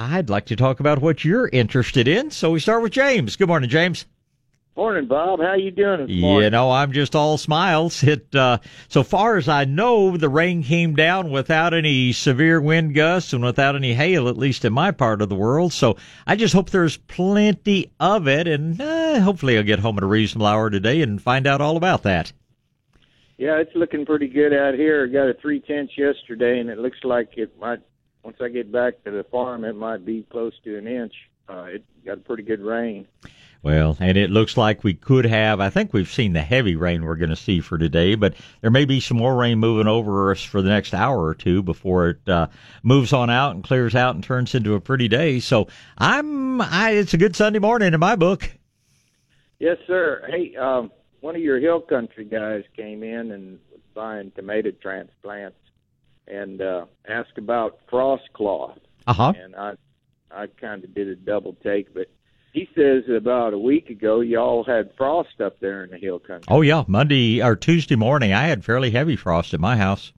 I'd like to talk about what you're interested in, so we start with James. Good morning, James. Morning, Bob. How you doing? You know, I'm just all smiles. It, uh, so far as I know, the rain came down without any severe wind gusts and without any hail, at least in my part of the world. So I just hope there's plenty of it, and uh, hopefully I'll get home at a reasonable hour today and find out all about that. Yeah, it's looking pretty good out here. Got a three tenths yesterday, and it looks like it might once I get back to the farm, it might be close to an inch. Uh, it got a pretty good rain. Well, and it looks like we could have. I think we've seen the heavy rain we're going to see for today, but there may be some more rain moving over us for the next hour or two before it uh, moves on out and clears out and turns into a pretty day. So I'm. I, it's a good Sunday morning in my book. Yes, sir. Hey, um, one of your hill country guys came in and was buying tomato transplants and uh, asked about frost cloth. Uh huh. And I, I kind of did a double take, but he says about a week ago y'all had frost up there in the hill country. Oh yeah, Monday or Tuesday morning, I had fairly heavy frost at my house.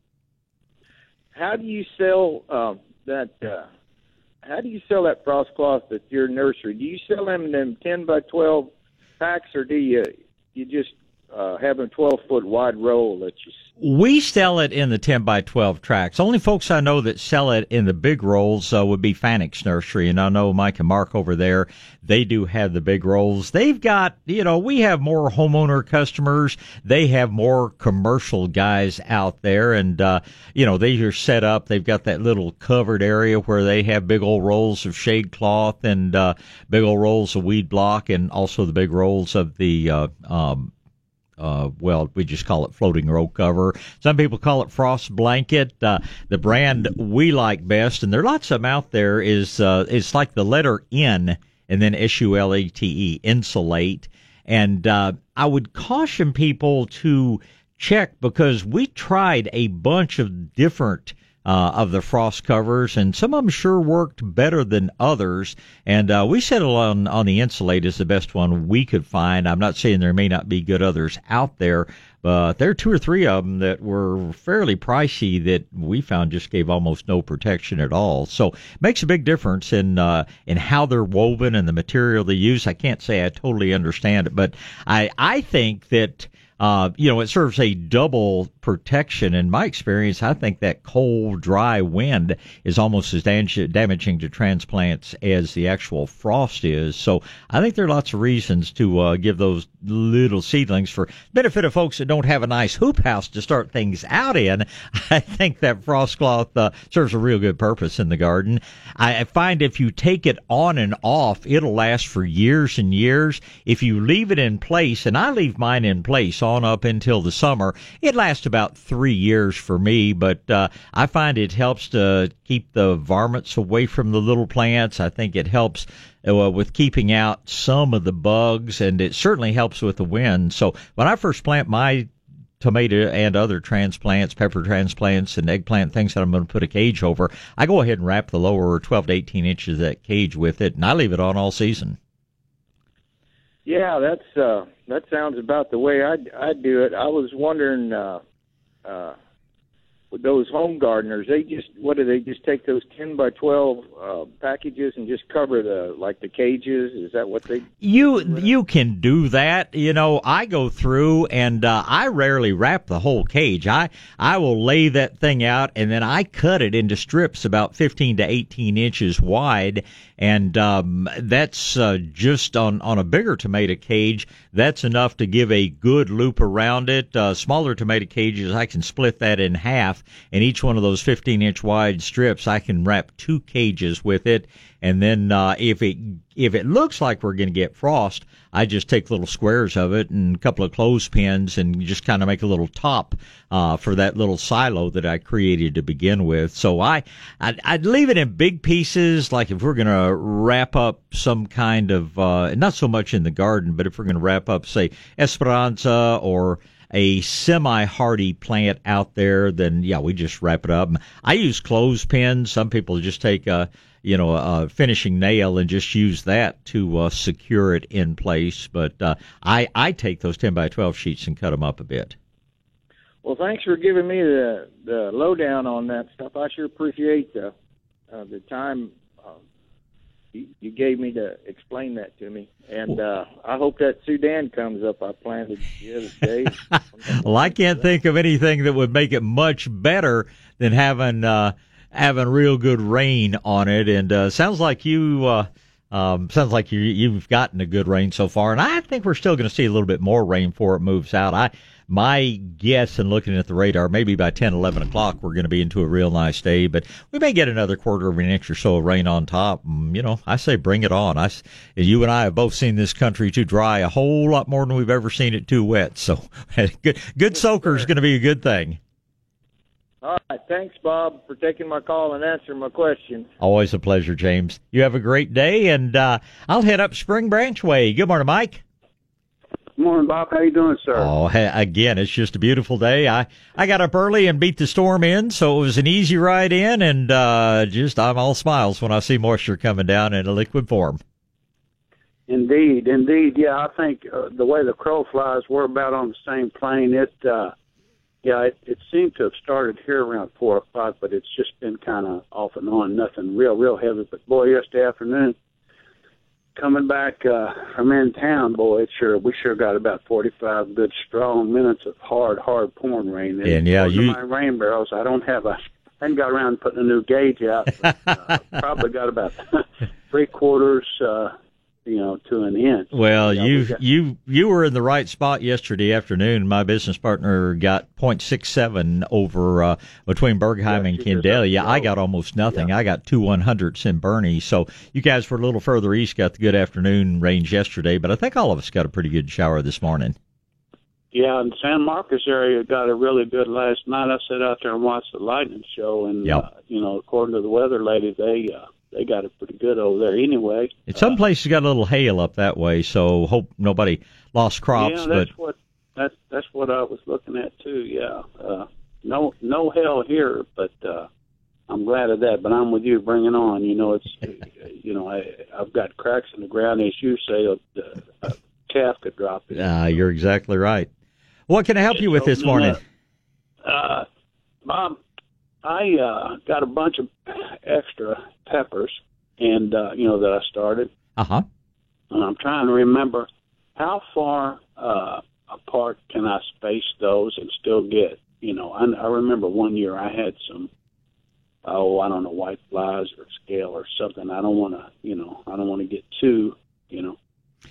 How do you sell um, that? Uh, how do you sell that frost cloth at your nursery? Do you sell them in them ten by twelve packs, or do you you just uh, a twelve foot wide roll that you we sell it in the 10 by 12 tracks. Only folks I know that sell it in the big rolls uh, would be Fanick's Nursery. And I know Mike and Mark over there, they do have the big rolls. They've got, you know, we have more homeowner customers. They have more commercial guys out there. And, uh, you know, they are set up. They've got that little covered area where they have big old rolls of shade cloth and uh, big old rolls of weed block and also the big rolls of the, uh, um, uh, well, we just call it floating roll cover. Some people call it frost blanket. Uh, the brand we like best, and there are lots of them out there, is uh, it's like the letter N and then S U L A T E, N-Sulate. And uh, I would caution people to check because we tried a bunch of different uh, of the frost covers, and some of them sure worked better than others. And uh, we settled on on the N-Sulate as the best one we could find. I'm not saying there may not be good others out there, but there are two or three of them that were fairly pricey that we found just gave almost no protection at all. So makes a big difference in uh, in how they're woven and the material they use. I can't say I totally understand it, but I I think that uh, you know, it serves a double protection. In my experience, I think that cold, dry wind is almost as damaging to transplants as the actual frost is. So I think there are lots of reasons to uh, give those little seedlings for benefit of folks that don't have a nice hoop house to start things out in. I think that frost cloth uh, serves a real good purpose in the garden. I find if you take it on and off, it'll last for years and years. If you leave it in place, and I leave mine in place on up until the summer. It lasts about three years for me, but uh, I find it helps to keep the varmints away from the little plants. I think it helps uh, with keeping out some of the bugs, and it certainly helps with the wind. So when I first plant my tomato and other transplants, pepper transplants, and eggplant things that I'm going to put a cage over, I go ahead and wrap the lower 12 to 18 inches of that cage with it, and I leave it on all season. Yeah, that's uh, that sounds about the way I I do it. I was wondering uh, uh, those home gardeners, they just what do they just take those ten by twelve uh, packages and just cover the like the cages? Is that what they? You you can do that. You know, I go through and uh, I rarely wrap the whole cage. I I will lay that thing out and then I cut it into strips about fifteen to eighteen inches wide, and um, that's uh, just on on a bigger tomato cage. That's enough to give a good loop around it. Uh, smaller tomato cages, I can split that in half half, and each one of those 15 inch wide strips, I can wrap two cages with it. And then uh, if it if it looks like we're going to get frost, I just take little squares of it and a couple of clothespins and just kind of make a little top uh, for that little silo that I created to begin with. So I I'd, I'd leave it in big pieces. Like if we're going to wrap up some kind of uh, not so much in the garden, but if we're going to wrap up say Esperanza or a semi hardy plant out there, then yeah, we just wrap it up. I use clothespins. Some people just take a you know, a finishing nail and just use that to uh, secure it in place. But uh, I I take those ten by twelve sheets and cut them up a bit. Well, thanks for giving me the the lowdown on that stuff. I sure appreciate the uh, the time you, you gave me to explain that to me, and uh, I hope that Sudan comes up. I planted the other day. well, I can't think of anything that would make it much better than having. Uh, having real good rain on it, and uh, sounds like you. Uh, um, sounds like you, you've gotten a good rain so far, and I think we're still going to see a little bit more rain before it moves out. I, my guess, and looking at the radar, maybe by 10, 11 o'clock, we're going to be into a real nice day, but we may get another quarter of an inch or so of rain on top. Mm, you know, I say bring it on. I, you and I have both seen this country too dry a whole lot more than we've ever seen it too wet. So, good, good soaker is going to be a good thing. All right. Thanks, Bob, for taking my call and answering my question. Always a pleasure, James. You have a great day, and uh, I'll head up Spring Branch Way. Good morning, Mike. Morning, Bob. How you doing, sir? Oh, hey, again, it's just a beautiful day. I I got up early and beat the storm in, so it was an easy ride in, and uh, just I'm all smiles when I see moisture coming down in a liquid form. Indeed, indeed. Yeah, I think uh, the way the crow flies, we're about on the same plane. It uh, yeah, it, it seemed to have started here around four o'clock, but it's just been kind of off and on, nothing real, real heavy. But boy, yesterday afternoon, coming back uh, from in town, boy, it sure we sure got about forty-five good strong minutes of hard, hard pouring rain. And, and yeah, you my rain barrels. I don't have a. I hadn't got around putting a new gauge out. But, uh, probably got about three quarters. Uh, you know to an inch. Well, you got, you you were in the right spot yesterday afternoon. My business partner got point six seven over uh, between Bergheim yeah, and Kendalia. I got almost nothing. Yeah. I got two one hundredths in Boerne. So you guys were a little further east, got the good afternoon range yesterday, but I think all of us got a pretty good shower this morning. Yeah, and San Marcos area got a really good last night. I sat out there and watched the lightning show, and yep. uh, you know, according to the weather lady, they uh, they got it pretty good over there anyway. In some uh, places got a little hail up that way, so hope nobody lost crops. Yeah, that's but what that's that's what I was looking at too. Yeah, uh, no no hail here, but uh, I'm glad of that. But I'm with you. Bring it on. You know, it's you know I I've got cracks in the ground as you say. A, a calf could drop it. Ah, you're exactly right. What can I help you with this morning? Uh, Bob, I uh, got a bunch of extra peppers, and uh, you know that I started. Uh huh. And I'm trying to remember how far uh, apart can I space those and still get. You know, I, I remember one year I had some. Oh, I don't know, white flies or scale or something. I don't want to, you know, I don't want to get too, you know,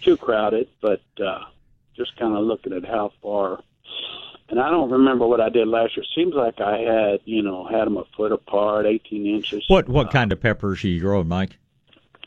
too crowded. But uh, just kind of looking at how far and I don't remember what I did last year. Seems like I had, you know, had them a foot apart, 18 inches. What what uh, kind of peppers are you growing, Mike?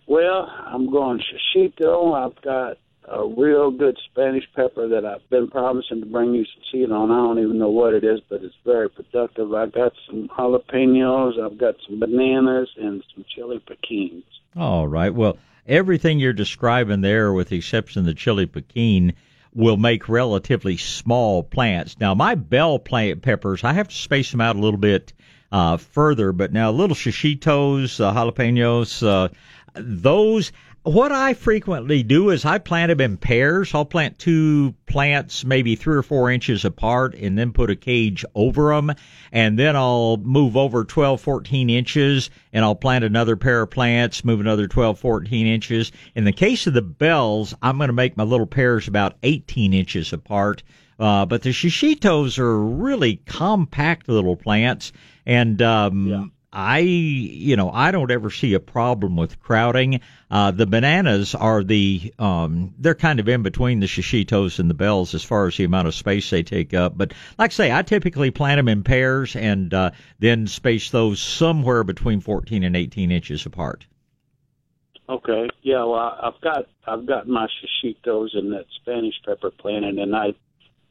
Well, I'm growing shishito. I've got a real good Spanish pepper that I've been promising to bring you some seed on. I don't even know what it is, but it's very productive. I've got some jalapenos. I've got some bananas and some chili piquins. All right. Well, everything you're describing there, with the exception of the chili piquin, will make relatively small plants. Now, my bell plant peppers, I have to space them out a little bit uh, further, but now little shishitos, uh, jalapenos, uh, those what I frequently do is I plant them in pairs. I'll plant two plants, maybe three or four inches apart, and then put a cage over them. And then I'll move over 12, 14 inches, and I'll plant another pair of plants, move another 12, 14 inches. In the case of the bells, I'm going to make my little pairs about 18 inches apart. Uh, but the shishitos are really compact little plants, and um, yeah I, you know, I don't ever see a problem with crowding. Uh, the bananas are the, um, they're kind of in between the shishitos and the bells as far as the amount of space they take up. But like I say, I typically plant them in pairs and uh, then space those somewhere between 14 and 18 inches apart. Okay. Yeah. Well, I've got I've got my shishitos and that Spanish pepper planted, and I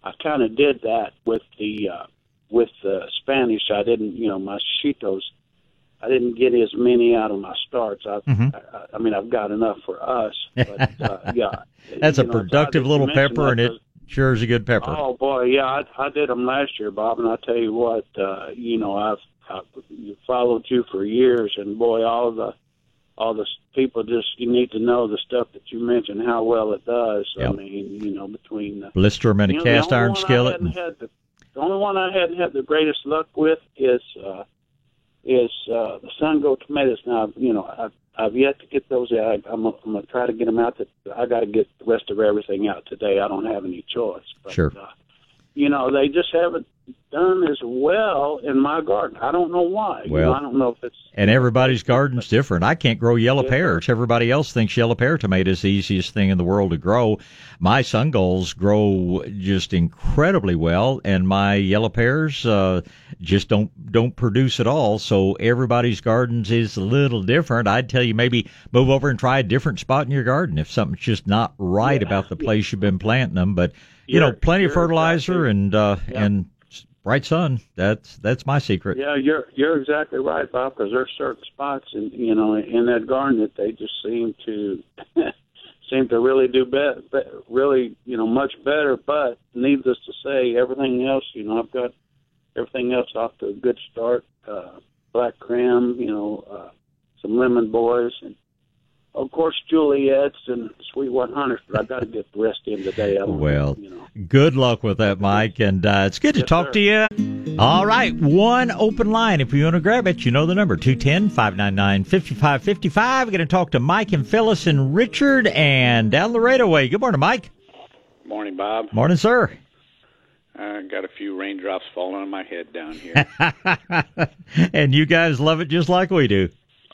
I kind of did that with the uh, with the Spanish. I didn't, you know, my shishitos. I didn't get as many out of my starts. I, mm-hmm. I, I mean, I've got enough for us. But uh, yeah, that's a know, productive little pepper, and it sure is a good pepper. Oh boy, yeah, I, I did them last year, Bob, and I tell you what, uh, you know, I've, I've followed you for years, and boy, all the all the people just you need to know the stuff that you mentioned how well it does. Yep. I mean, you know, between the blister and a know, cast iron skillet. The, the only one I hadn't had the greatest luck with is uh, is uh, the Sungold tomatoes. Now, you know, I've, I've yet to get those out. I'm, I'm going to try to get them out. That I got to get the rest of everything out today. I don't have any choice. But, sure. Uh, you know, they just haven't done as well in my garden. I don't know why. Well, you know, I don't know if it's and everybody's garden's different. I can't grow yellow pears. Everybody else thinks yellow pear tomato is the easiest thing in the world to grow. My Sungolds grow just incredibly well, and my yellow pears uh, just don't don't produce at all. So everybody's gardens is a little different. I'd tell you maybe move over and try a different spot in your garden if something's just not right yeah. about the place you've been planting them. But you know, plenty of fertilizer exactly. and uh, and bright sun. That's that's my secret. Yeah, you're you're exactly right, Bob. Because there's certain spots in you know in that garden that they just seem to seem to really do better, be, really you know much better. But needless to say, everything else, you know, I've got everything else off to a good start. Uh, Black Krim, you know, uh, some lemon boys, and of course, Juliet's and Sweet 100, but I've got to get the rest in today. well, you know. good luck with that, Mike, and uh, it's good to yes, talk sir. to you. All right, one open line. If you want to grab it, you know the number 210 599 5555. We're going to talk to Mike and Phyllis and Richard and down the Laredo way. Good morning, Mike. Morning, Bob. Morning, sir. I got a few raindrops falling on my head down here. and you guys love it just like we do.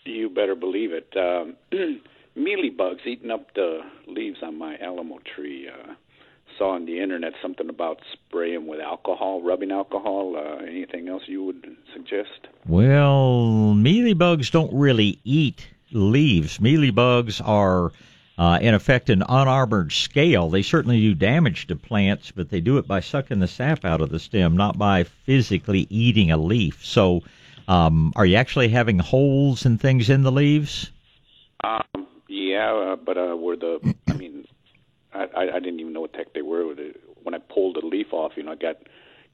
You better believe it. Um, mealy bugs eating up the leaves on my alamo tree. Uh, saw on the internet something about spraying with alcohol, rubbing alcohol. Uh, anything else you would suggest? Well, mealy bugs don't really eat leaves. Mealy bugs are, uh, in effect, an unarmored scale. They certainly do damage to plants, but they do it by sucking the sap out of the stem, not by physically eating a leaf. So um, are you actually having holes and things in the leaves? Um, yeah, uh, but uh, were the I mean, I, I didn't even know what tech they were. When I pulled the leaf off, you know, I got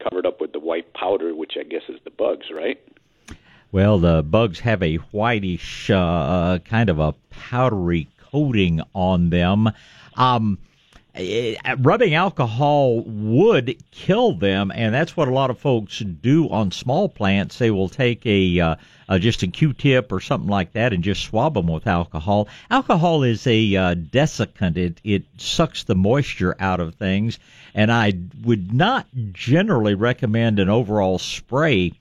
covered up with the white powder, which I guess is the bugs, right? Well, the bugs have a whitish, uh, kind of a powdery coating on them. Um, uh, rubbing alcohol would kill them, and that's what a lot of folks do on small plants. They will take a uh, uh, just a Q-tip or something like that and just swab them with alcohol. Alcohol is a uh, desiccant; it it sucks the moisture out of things, and I would not generally recommend an overall spray.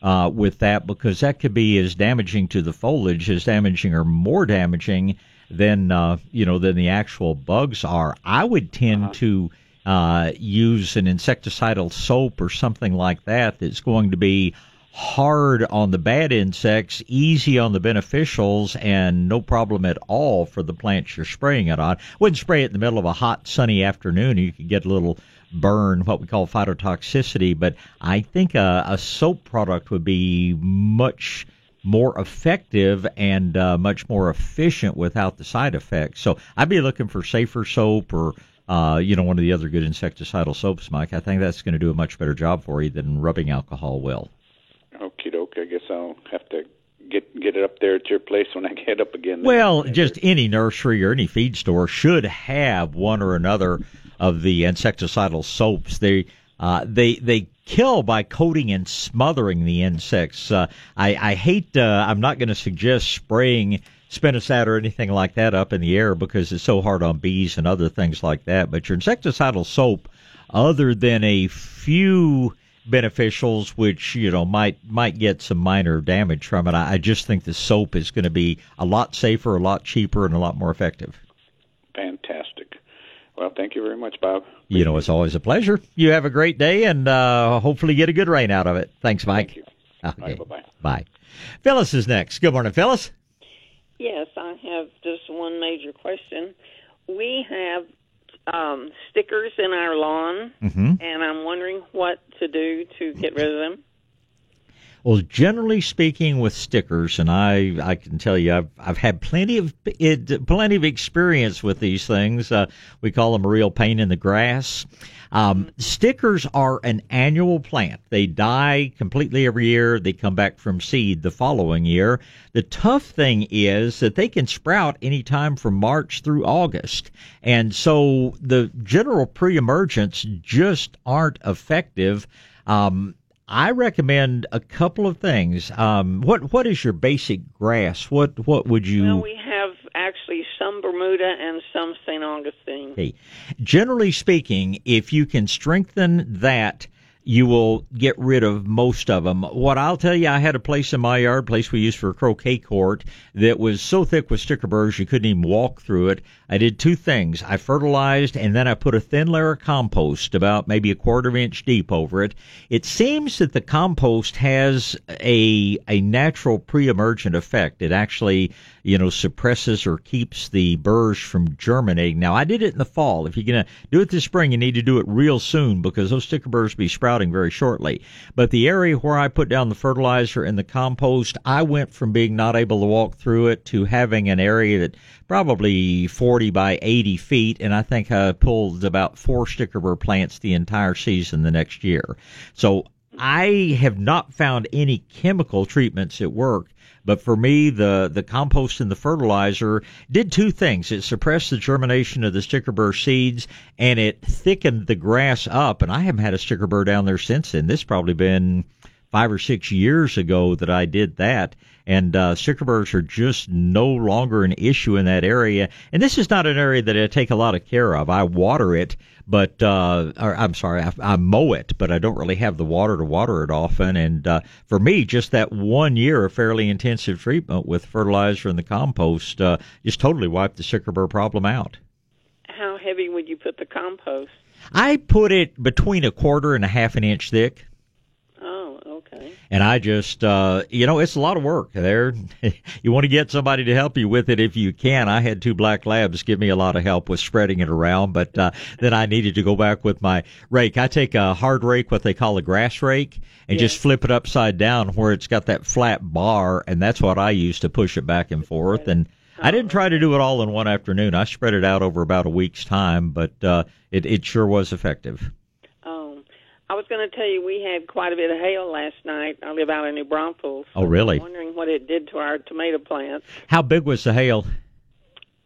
Uh, with that, because that could be as damaging to the foliage as damaging or more damaging than uh, you know than the actual bugs are. I would tend uh-huh. to uh, use an insecticidal soap or something like that that's going to be hard on the bad insects, easy on the beneficials, and no problem at all for the plants you're spraying it on. Wouldn't spray it in the middle of a hot, sunny afternoon. You could get a little burn, what we call phytotoxicity. But I think a, a soap product would be much more effective and uh, much more efficient without the side effects. So I'd be looking for safer soap or uh, you know one of the other good insecticidal soaps, Mike. I think that's going to do a much better job for you than rubbing alcohol will. Okay, doke. I guess I'll have to get get it up there at your place when I get up again. Well, just any nursery or any feed store should have one or another of the insecticidal soaps. They uh, they they kill by coating and smothering the insects. Uh, I, I hate. Uh, I'm not going to suggest spraying spinosad or anything like that up in the air because it's so hard on bees and other things like that. But your insecticidal soap, other than a few beneficials, which you know might might get some minor damage from it. I, I just think the soap is going to be a lot safer, a lot cheaper, and a lot more effective. Fantastic. Well, thank you very much, Bob. You know, it's always a pleasure. You have a great day, and uh, hopefully get a good rain out of it. Thanks, Mike. Thank you. Okay. Bye. Bye. Bye. Phyllis is next. Good morning, Phyllis. Yes, I have just one major question. We have um, stickers in our lawn, Mm-hmm. and I'm wondering what to do to get rid of them. Well, generally speaking, with stickers, and I, I can tell you, I've, I've had plenty of it, plenty of experience with these things. Uh, we call them a real pain in the grass. Um, stickers are an annual plant. They die completely every year. They come back from seed the following year. The tough thing is that they can sprout anytime from March through August. And so the general pre-emergence just aren't effective. Um, I recommend a couple of things. Um, what what is your basic grass? What what would you? Well, we have actually some Bermuda and some St. Augustine. Okay. Generally speaking, if you can strengthen that, you will get rid of most of them. What I'll tell you, I had a place in my yard, place we used for a croquet court, that was so thick with sticker burrs you couldn't even walk through it. I did two things. I fertilized and then I put a thin layer of compost about maybe a quarter inch deep over it. It seems that the compost has a a natural pre-emergent effect. It actually, you know, suppresses or keeps the burrs from germinating. Now, I did it in the fall. If you're going to do it this spring, you need to do it real soon because those sticker burrs be sprouting very shortly. But the area where I put down the fertilizer and the compost, I went from being not able to walk through it to having an area that probably 40 by 80 feet, and I think I pulled about four sticker burr plants the entire season the next year. So I have not found any chemical treatments at work. But for me, the, the compost and the fertilizer did two things. It suppressed the germination of the sticker burr seeds and it thickened the grass up. And I haven't had a sticker burr down there since then. This probably been five or six years ago that I did that. And uh, burrs are just no longer an issue in that area. And this is not an area that I take a lot of care of. I water it, but uh, or, I'm sorry, I, I mow it, but I don't really have the water to water it often. And uh, for me, just that one year of fairly intensive treatment with fertilizer and the compost uh, just totally wiped the burr problem out. How heavy would you put the compost? I put it between a quarter and a half an inch thick. And I just, uh, you know, it's a lot of work there. you want to get somebody to help you with it if you can. I had two black labs give me a lot of help with spreading it around, but, uh, then I needed to go back with my rake. I take a hard rake, what they call a grass rake, and just flip it upside down where it's got that flat bar, and that's what I use to push it back and forth. And I didn't try to do it all in one afternoon. I spread it out over about a week's time, but, uh, it, it sure was effective. I was going to tell you we had quite a bit of hail last night. I live out in New Braunfels. Oh, really? I'm wondering what it did to our tomato plants. How big was the hail?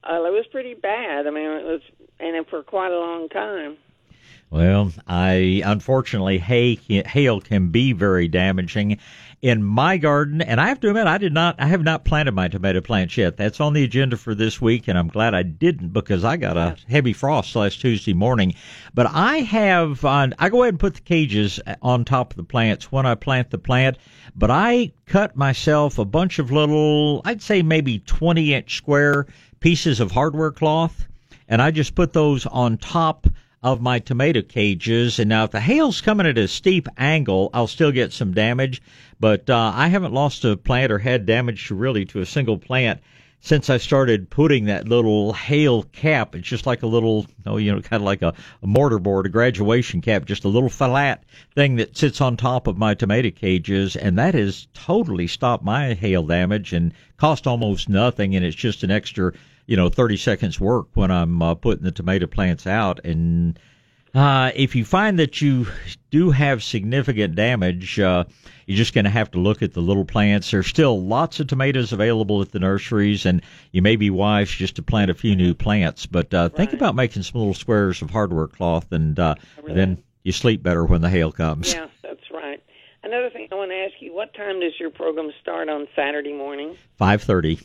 Uh, it was pretty bad. I mean, it was, and it for quite a long time. Well, I unfortunately hay, hail can be very damaging in my garden, and I have to admit I did not I have not planted my tomato plants yet. That's on the agenda for this week, and I'm glad I didn't because I got a heavy frost last Tuesday morning. But I have uh, I go ahead and put the cages on top of the plants when I plant the plant. But I cut myself a bunch of little I'd say maybe 20 inch square pieces of hardware cloth, and I just put those on top of my tomato cages. And now, if the hail's coming at a steep angle, I'll still get some damage. But uh, I haven't lost a plant or had damage really to a single plant since I started putting that little hail cap. It's just like a little, oh, you know, kind of like a, a mortar board, a graduation cap, just a little flat thing that sits on top of my tomato cages, and that has totally stopped my hail damage and cost almost nothing. And it's just an extra you know 30 seconds work when I'm uh, putting the tomato plants out and uh, if you find that you do have significant damage, uh, you're just going to have to look at the little plants. There's still lots of tomatoes available at the nurseries, and you may be wise just to plant a few new plants. But uh, think about making some little squares of hardware cloth, and uh, then you sleep better when the hail comes. Yeah, that's right. Another thing I want to ask you: What time does your program start on Saturday morning? Five thirty.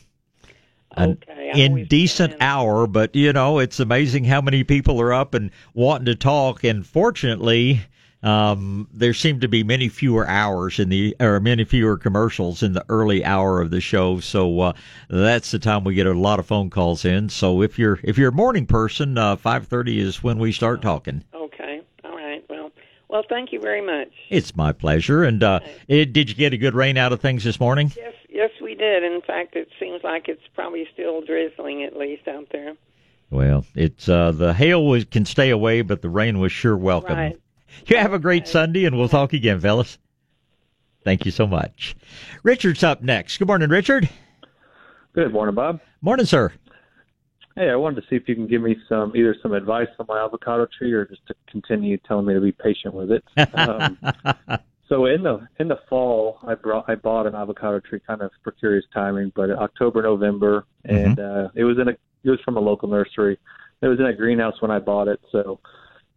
An Okay, indecent hour, but you know, it's amazing how many people are up and wanting to talk. And fortunately, um, there seem to be many fewer hours in the or many fewer commercials in the early hour of the show. So uh, that's the time we get a lot of phone calls in. So if you're if you're a morning person, uh, five thirty is when we start talking. Okay. All right. Well, well, thank you very much. It's my pleasure. And uh, it, did you get a good rain out of things this morning? Yes, did. In fact, it seems like it's probably still drizzling at least out there. Well, it's uh, the hail was, can stay away, but the rain was sure welcome. Right. You have a great Sunday, and we'll talk again, Phyllis. Thank you so much. Richard's up next. Good morning, Richard. Good morning, Bob. Morning, sir. Hey, I wanted to see if you can give me some either some advice on my avocado tree or just to continue telling me to be patient with it. Um, so in the in the fall, I brought I bought an avocado tree kind of for curious timing, but October November, and uh, it was in a it was from a local nursery. It was in a greenhouse when I bought it, so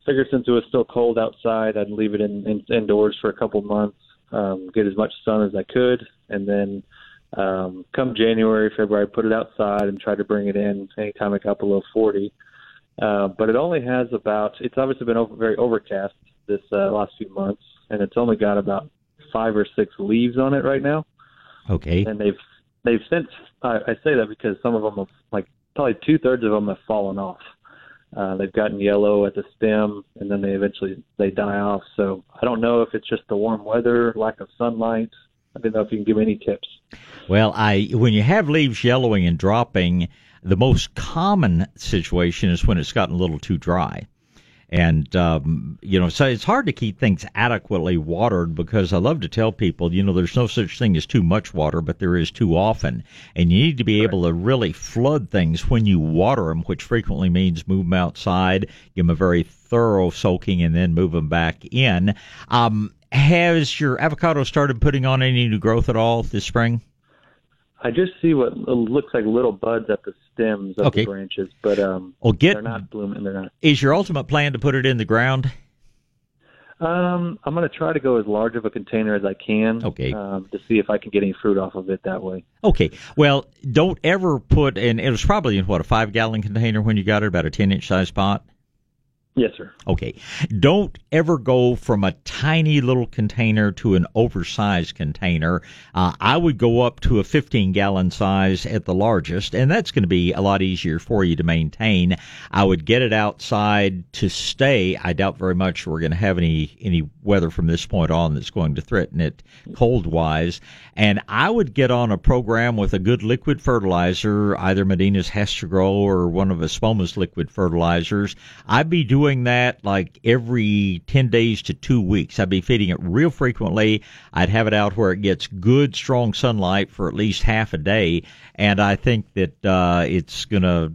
figured since it was still cold outside, I'd leave it in, in indoors for a couple months, um, get as much sun as I could, and then um, come January, February, put it outside and try to bring it in anytime it got below 40. Uh, but it only has about, it's obviously been over, very overcast this uh, last few months, and it's only got about five or six leaves on it right now. Okay. And they've, they've since, I, I say that because some of them have, like, probably two thirds of them have fallen off. Uh, they've gotten yellow at the stem, and then they eventually they die off. So I don't know if it's just the warm weather, lack of sunlight. I don't know if you can give me any tips. Well, I when you have leaves yellowing and dropping, the most common situation is when it's gotten a little too dry. And, um, you know, so it's hard to keep things adequately watered because I love to tell people, you know, there's no such thing as too much water, but there is too often. And you need to be able to really flood things when you water them, which frequently means move them outside, give them a very thorough soaking, and then move them back in. Um, has your avocado started putting on any new growth at all this spring? I just see what looks like little buds at the stems of Okay. the branches, but um, Well, get they're not blooming. They're not. is your ultimate plan to put it in the ground? Um, I'm going to try to go as large of a container as I can. Okay. Um, to see if I can get any fruit off of it that way. Okay. Well, don't ever put in. It was probably in what a five gallon container when you got it, about a ten inch size pot. Yes, sir. Okay. Don't ever go from a tiny little container to an oversized container. Uh, I would go up to a 15 gallon size at the largest, and that's going to be a lot easier for you to maintain. I would get it outside to stay. I doubt very much we're going to have any, any weather from this point on that's going to threaten it cold wise. And I would get on a program with a good liquid fertilizer, either Medina's HastaGro or one of Espoma's liquid fertilizers. I'd be doing that like every 10 days to two weeks. I'd be feeding it real frequently. I'd have it out where it gets good, strong sunlight for at least half a day. And I think that, uh, it's going to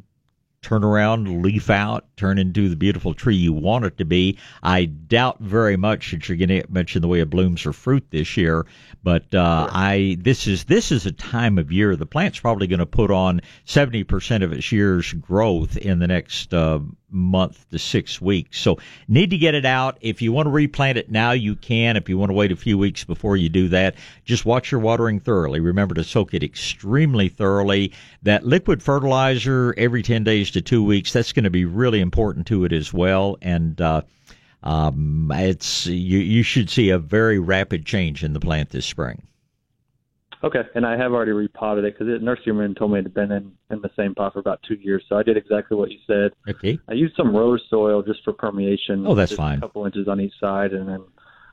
turn around, leaf out, turn into the beautiful tree you want it to be. I doubt very much that you're going to get much in the way of blooms or fruit this year, but uh, I this is this is a time of year the plant's probably going to put on 70% of its year's growth in the next uh, month to six weeks. So need to get it out. If you want to replant it now, you can. If you want to wait a few weeks before you do that, just watch your watering thoroughly. Remember to soak it extremely thoroughly. That liquid fertilizer every 10 days to two weeks, that's going to be really important to it as well. And, uh, um, it's, you, you should see a very rapid change in the plant this spring. Okay, and I have already repotted it because the nurseryman told me it had been in, in the same pot for about two years. So I did exactly what you said. Okay. I used some rose soil just for permeation. Oh, that's fine. A couple inches on each side, and then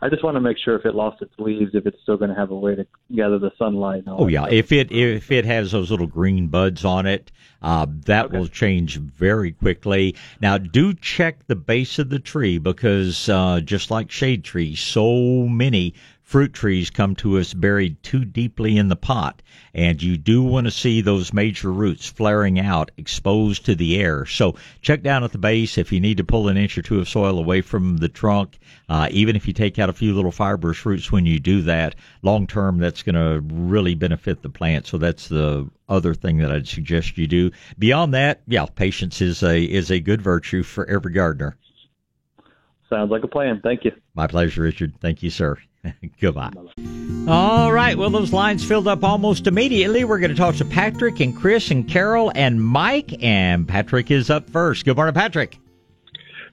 I just want to make sure if it lost its leaves, if it's still going to have a way to gather the sunlight. And all Oh yeah, if it if it has those little green buds on it, uh, that Okay. will change very quickly. Now, do check the base of the tree because uh, just like shade trees, so many fruit trees come to us buried too deeply in the pot, and you do want to see those major roots flaring out, exposed to the air. So check down at the base if you need to pull an inch or two of soil away from the trunk. Uh, even if you take out a few little fibrous roots when you do that, long term that's going to really benefit the plant. So that's the other thing that I'd suggest you do. Beyond that, yeah, patience is a is a good virtue for every gardener. sounds like a plan. Thank you. My pleasure, Richard. Thank you, sir. Goodbye. All right. Well, those lines filled up almost immediately. We're going to talk to Patrick and Chris and Carol and Mike. And Patrick is up first. Good morning, Patrick.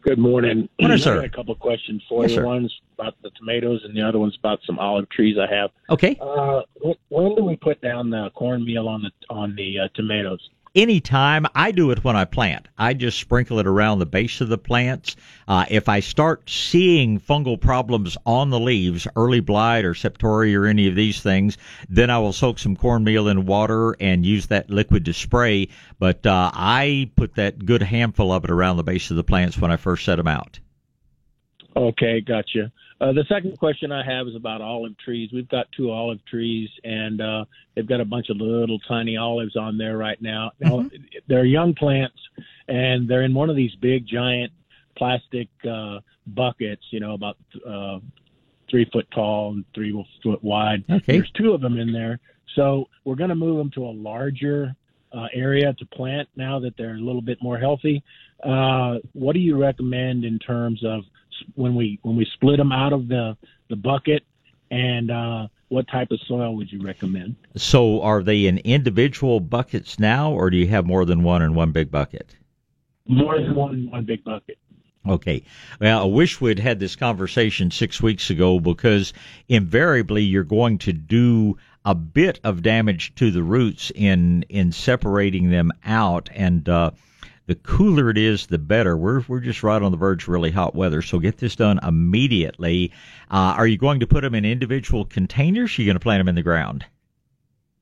Good morning. Morning, I sir. got a couple questions for Yes, you. sir. One's about the tomatoes, and the other one's about some olive trees I have. Okay. Uh, when do we put down the cornmeal on the on the uh, tomatoes? Anytime I do it when I plant. I just sprinkle it around the base of the plants. Uh, if I start seeing fungal problems on the leaves, early blight or septoria or any of these things, then I will soak some cornmeal in water and use that liquid to spray. But uh, I put that good handful of it around the base of the plants when I first set them out. Okay, gotcha. Uh, the second question I have is about olive trees. We've got two olive trees, and uh, they've got a bunch of little tiny olives on there right now. Now Mm-hmm. they're young plants, and they're in one of these big, giant plastic uh, buckets. You know, about uh, three foot tall and three foot wide. Okay. There's two of them in there, so we're going to move them to a larger uh, area to plant now that they're a little bit more healthy. Uh, what do you recommend in terms of when we when we split them out of the the bucket, and uh, what type of soil would you recommend? So, are they in individual buckets now, or do you have more than one in one big bucket? More than one in one big bucket. Okay. Well, I wish we'd had this conversation six weeks ago because invariably you're going to do a bit of damage to the roots in in separating them out and uh the cooler it is, the better. We're we're just right on the verge of really hot weather, so get this done immediately. Uh, are you going to put them in individual containers? Or are you going to plant them in the ground?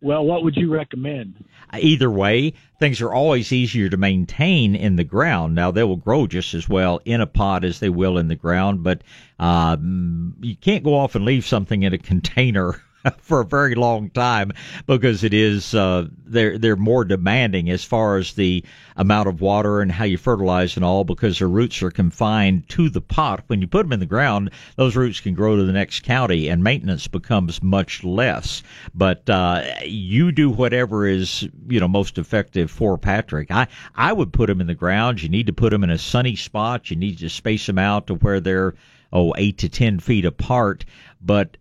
Well, what would you recommend? Either way, things are always easier to maintain in the ground. Now they will grow just as well in a pot as they will in the ground, but um, you can't go off and leave something in a container for a very long time because it is uh, they're they're more demanding as far as the amount of water and how you fertilize and all because their roots are confined to the pot. When you put them in the ground, those roots can grow to the next county and maintenance becomes much less. But uh, you do whatever is you know most effective for Patrick. I I would put them in the ground. You need to put them in a sunny spot. You need to space them out to where they're oh eight to ten feet apart. But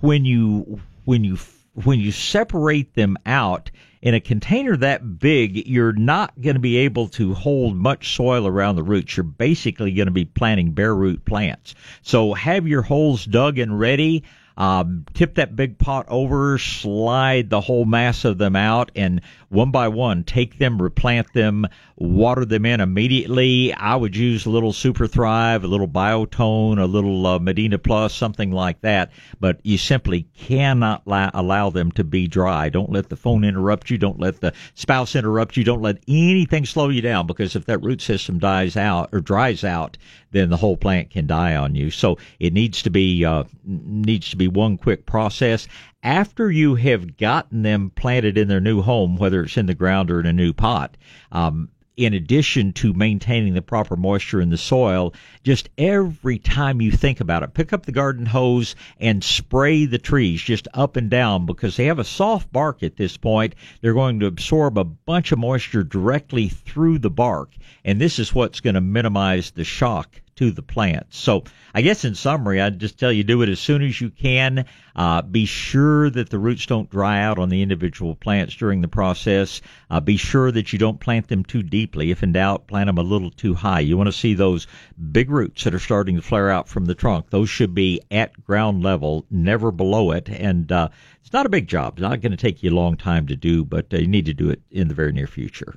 when you when you when you separate them out in a container that big, you're not going to be able to hold much soil around the roots. You're basically going to be planting bare root plants. So have your holes dug and ready. Um, tip that big pot over, slide the whole mass of them out, and one by one take them, replant them, water them in immediately. I would use a little Super Thrive, a little Biotone, a little uh, Medina Plus, something like that. But you simply cannot allow them to be dry. Don't let the phone interrupt you. Don't let the spouse interrupt you. Don't let anything slow you down because if that root system dies out or dries out, then the whole plant can die on you. So it needs to be uh, needs to be one quick process. After you have gotten them planted in their new home, whether it's in the ground or in a new pot, um, in addition to maintaining the proper moisture in the soil, just every time you think about it, pick up the garden hose and spray the trees just up and down because they have a soft bark at this point. They're going to absorb a bunch of moisture directly through the bark, and this is what's going to minimize the shock to the plants. So I guess in summary, I'd just tell you do it as soon as you can. Uh, be sure that the roots don't dry out on the individual plants during the process. Uh, be sure that you don't plant them too deeply. If in doubt, plant them a little too high. You want to see those big roots that are starting to flare out from the trunk. Those should be at ground level, never below it. And uh, it's not a big job. It's not going to take you a long time to do, but uh, you need to do it in the very near future.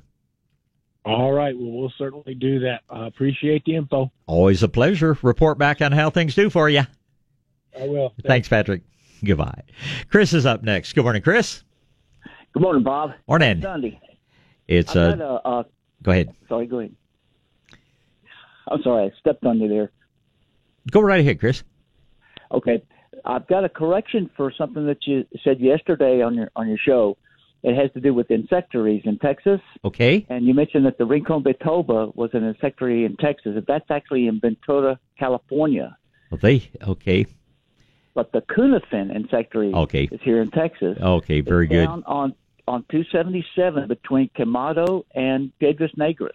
All right. Well, we'll certainly do that. I appreciate the info. Always a pleasure. Report back on how things do for you. I will. Thanks, Patrick. Goodbye. Chris is up next. Good morning, Chris. Good morning, Bob. Morning. Sunday. It's I've uh, got a, uh, go ahead. sorry, go ahead. I'm sorry, I stepped on you there. Go right ahead, Chris. Okay, I've got a correction for something that you said yesterday on your on your show. It has to do with insectaries in Texas, Okay. and you mentioned that the Rincon Vitova was an insectary in Texas. That's actually in Ventura, California. Well, they okay. But the Kunafin insectary Okay. is here in Texas. Okay, very It's good. Down on on 277 between Quemado and Piedras Negras,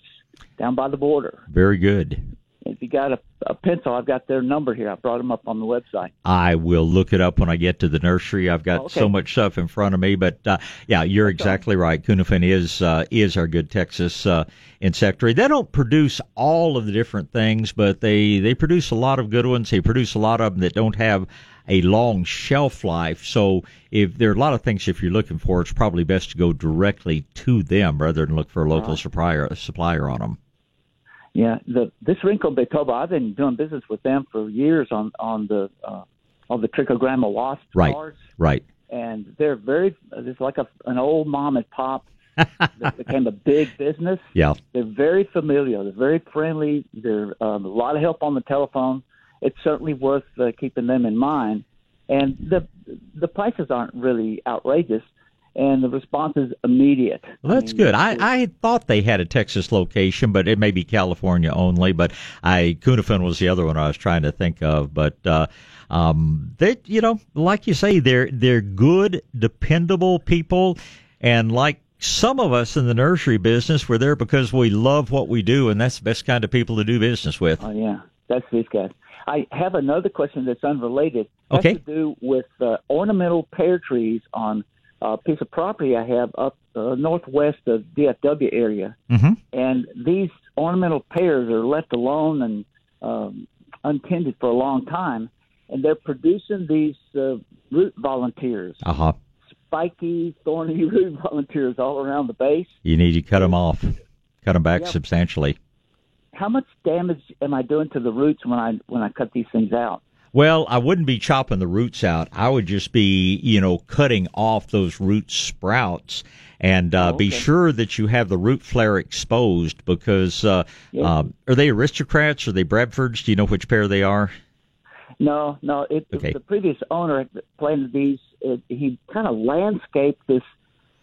down by the border. Very good. If you got a, a pencil, I've got their number here. I brought them up on the website. I will look it up when I get to the nursery. I've got Okay. so much stuff in front of me, but uh, yeah, you're exactly right. Kunafin is uh, is our good Texas uh, insectary. They don't produce all of the different things, but they they produce a lot of good ones. They produce a lot of them that don't have a long shelf life. So if there are a lot of things, if you're looking for, it's probably best to go directly to them rather than look for a local Right. supplier supplier on them. Yeah, the this Rincon Vitova, I've been doing business with them for years on on the uh, on the trichogramma wasp Right. cars, Right. and they're very. It's like a an old mom and pop that became a big business. Yeah. They're very familiar. They're very friendly. They're um, a lot of help on the telephone. It's certainly worth uh, keeping them in mind. And the the prices aren't really outrageous, and the response is immediate. Well, that's good. I, I thought they had a Texas location, but it may be California only. But I Kunafin was the other one I was trying to think of. But uh, um, they, you know, like you say, they're they're good, dependable people, and like some of us in the nursery business, we're there because we love what we do, and that's the best kind of people to do business with. Oh yeah, that's these guys. I have another question that's unrelated. It has Okay. to do with uh, ornamental pear trees on a piece of property I have up uh, northwest of DFW area, Mm-hmm. and these ornamental pears are left alone and um, untended for a long time, and they're producing these uh, root volunteers, Uh huh. spiky, thorny root volunteers all around the base. You need to cut them off, cut them back Yep. substantially. How much damage am I doing to the roots when I when I cut these things out? Well, I wouldn't be chopping the roots out. I would just be, you know, cutting off those root sprouts and uh, be okay. sure that you have the root flare exposed because uh, Yeah. um, are they aristocrats? Are they Bradfords? Do you know which pair they are? No, no. It, Okay. The previous owner planted these. It, he kind of landscaped this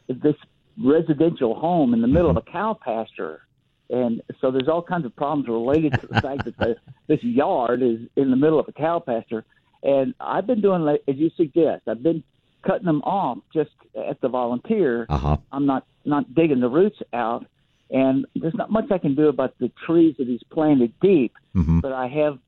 this residential home in the middle of a cow pasture, and so there's all kinds of problems related to the fact that the, this yard is in the middle of a cow pasture. And I've been doing as you suggest. I've been cutting them off just at the volunteer. Uh huh. I'm not not digging the roots out, and there's not much I can do about the trees that he's planted deep. hmm But I have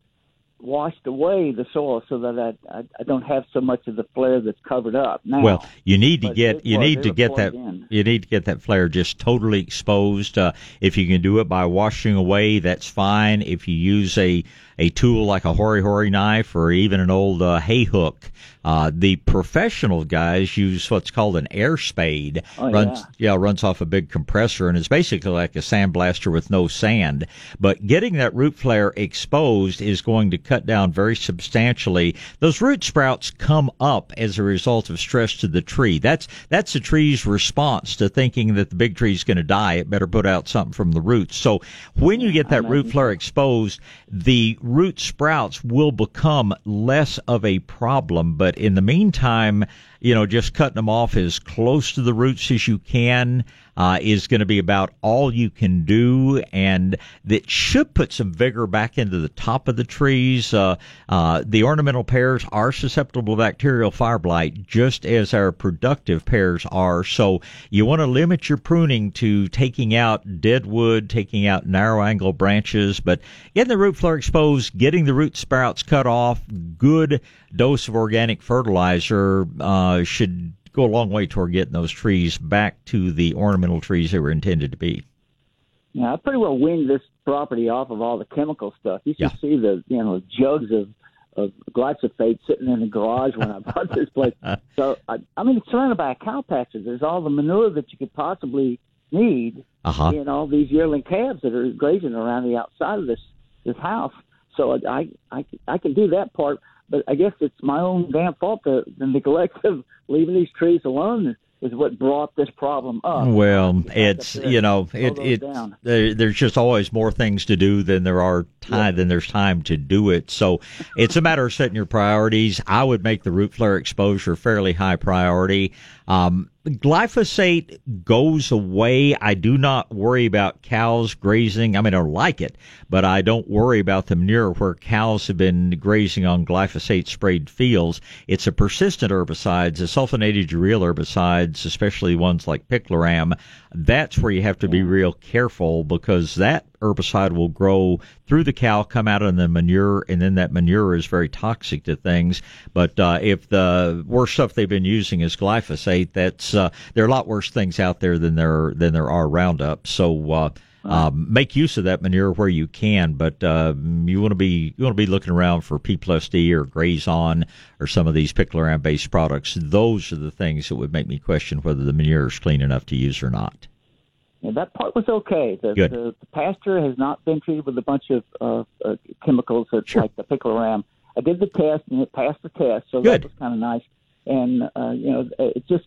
washed away the soil so that I, I, I don't have so much of the flare that's covered up now. Well, you need to But get you was- need to get that in. you need to get that flare just totally exposed. Uh, if you can do it by washing away, that's fine. If you use a a tool like a hori hori knife or even an old uh, hay hook, uh, the professional guys use what's called an air spade. Oh, runs yeah runs off a big compressor and is basically like a sandblaster with no sand. But getting that root flare exposed is going to cut down very substantially. Those root sprouts come up as a result of stress to the tree. That's that's the tree's response to thinking that the big tree is going to die. It better put out something from the roots. So when you get that root flare exposed, the root sprouts will become less of a problem. But in the meantime, you know, just cutting them off as close to the roots as you can uh, is going to be about all you can do, and that should put some vigor back into the top of the trees. Uh, uh, the ornamental pears are susceptible to bacterial fire blight, just as our productive pears are. So you want to limit your pruning to taking out dead wood, taking out narrow angle branches, but getting the root flare exposed, getting the root sprouts cut off, good dose of organic fertilizer uh, should go a long way toward getting those trees back to the ornamental trees they were intended to be. Yeah, I pretty well weaned this property off of all the chemical stuff. You should Yeah. see the you know jugs of of glyphosate sitting in the garage when I bought this place. So I, I mean, it's surrounded by a cow pasture. There's all the manure that you could possibly need. Uh huh. You know, these yearling calves that are grazing around the outside of this this house. So I I I can do that part, but I guess it's my own damn fault. The, the neglect of leaving these trees alone is what brought this problem up. Well, it's you know it it there, there's just always more things to do than there are time than there's time to do it. So it's a matter of setting your priorities. I would make the root flare exposure fairly high priority. Um, glyphosate goes away. I do not worry about cows grazing. I mean, I like it, but I don't worry about the manure where cows have been grazing on glyphosate sprayed fields. It's a persistent herbicide, the sulfonylurea herbicides, especially ones like picloram. That's where you have to be real careful because that herbicide will grow through the cow, come out in the manure, and then that manure is very toxic to things. But uh, if the worst stuff they've been using is glyphosate, that's uh, there are a lot worse things out there than there than there are Roundup. So. Uh, um, make use of that manure where you can, but uh, you want to be you want to be looking around for P plus D or Grazon or some of these picloram based products. Those are the things that would make me question whether the manure is clean enough to use or not. Yeah, that part was okay. The, the, the pasture has not been treated with a bunch of uh, uh, chemicals that, Sure. like the picloram. I did the test and it passed the test, so Good. that was kind of nice. And uh, you know, it's just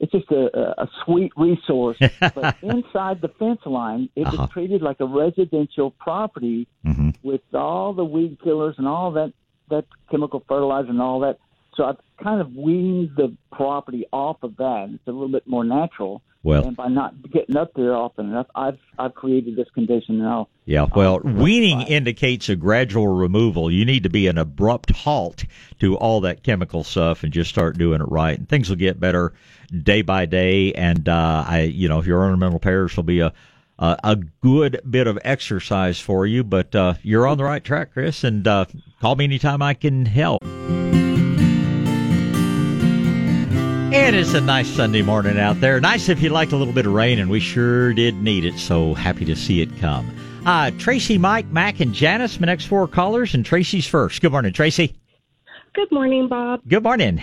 it's just a, a sweet resource. but inside the fence line, it Uh-huh. was treated like a residential property hmm with all the weed killers and all that that chemical fertilizer and all that. So I've kind of weaned the property off of that. It's a little bit more natural. Well, and by not getting up there often enough, I've I've created this condition now. Yeah, well, weaning indicates a gradual removal. You need to be an abrupt halt to all that chemical stuff and just start doing it right, and things will get better day by day. And uh, I, you know, if your ornamental pears will be a a, a good bit of exercise for you. But uh, you're on the right track, Chris, and uh, call me anytime I can help. It is a nice Sunday morning out there. Nice if you liked a little bit of rain, and we sure did need it. So happy to see it come. Uh, Tracy, Mike, Mac, and Janice, my next four callers, and Tracy's first. Good morning, Tracy. Good morning, Bob. Good morning.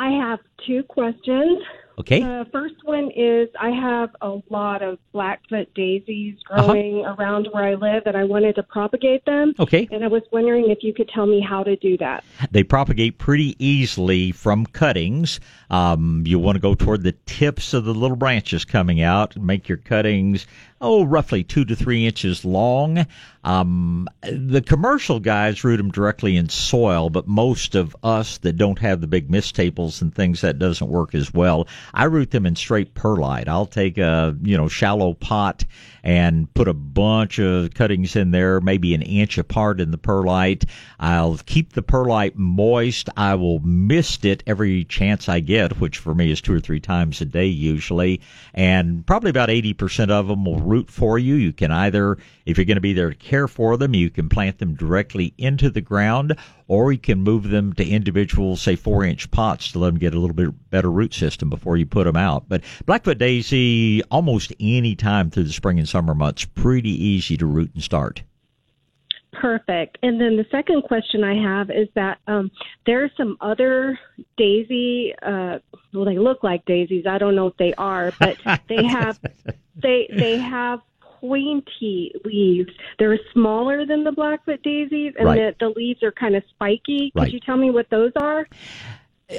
I have two questions. Okay. The first one is I have a lot of Blackfoot daisies Uh-huh. growing around where I live, and I wanted to propagate them. Okay. And I was wondering if you could tell me how to do that. They propagate pretty easily from cuttings. Um, you want to go toward the tips of the little branches coming out. And make your cuttings, oh, roughly two to three inches long. Um, the commercial guys root them directly in soil, but most of us that don't have the big mist tables and things, that doesn't work as well. I root them in straight perlite. I'll take a, you know, shallow pot and put a bunch of cuttings in there, maybe an inch apart in the perlite. I'll keep the perlite moist. I will mist it every chance I get, which for me is two or three times a day usually. And probably about 80% of them will root for you. You can either, if you're going to be there to care for them, you can plant them directly into the ground or you can move them to individual, say, four inch pots to let them get a little bit better root system before you put them out. But Blackfoot Daisy, almost any time through the spring and summer months, pretty easy to root and start. Perfect. And then the second question I have is that um, there are some other daisy. Uh, well, they look like daisies. I don't know if they are, but they have they they have pointy leaves. They're smaller than the Blackfoot daisies, and Right. the, the leaves are kind of spiky. Could Right. you tell me what those are?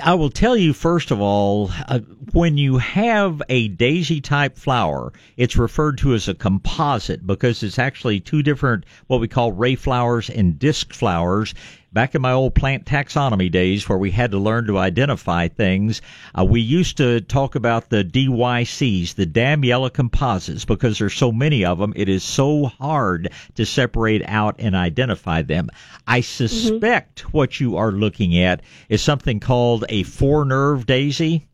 I will tell you first of all, uh, when you have a daisy type flower, it's referred to as a composite because it's actually two different, what we call ray flowers and disc flowers. Back in my old plant taxonomy days where we had to learn to identify things, uh, we used to talk about the DYCs, the damn yellow composites, because there's so many of them. It is so hard to separate out and identify them. I suspect what you are looking at is something called a four nerve daisy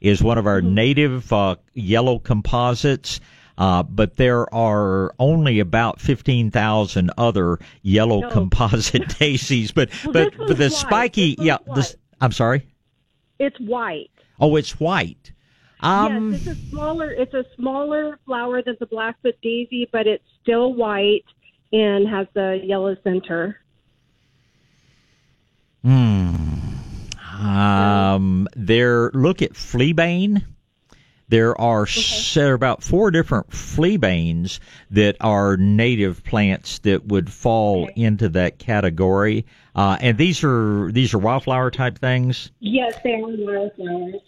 is one of our native uh, yellow composites. Uh, but there are only about 15,000 other yellow No. composite daisies. But, Well, but, but the white. spiky, yeah, this, I'm sorry. It's white. Oh, it's white. Um, yes, it's a smaller. It's a smaller flower than the Blackfoot daisy, but it's still white and has the yellow center. Hmm. Um, there. Look at fleabane. There are s there are about four different flea fleabanes that are native plants that would fall into that category. Uh, and these are these are wildflower type things. Yes, they are wildflowers.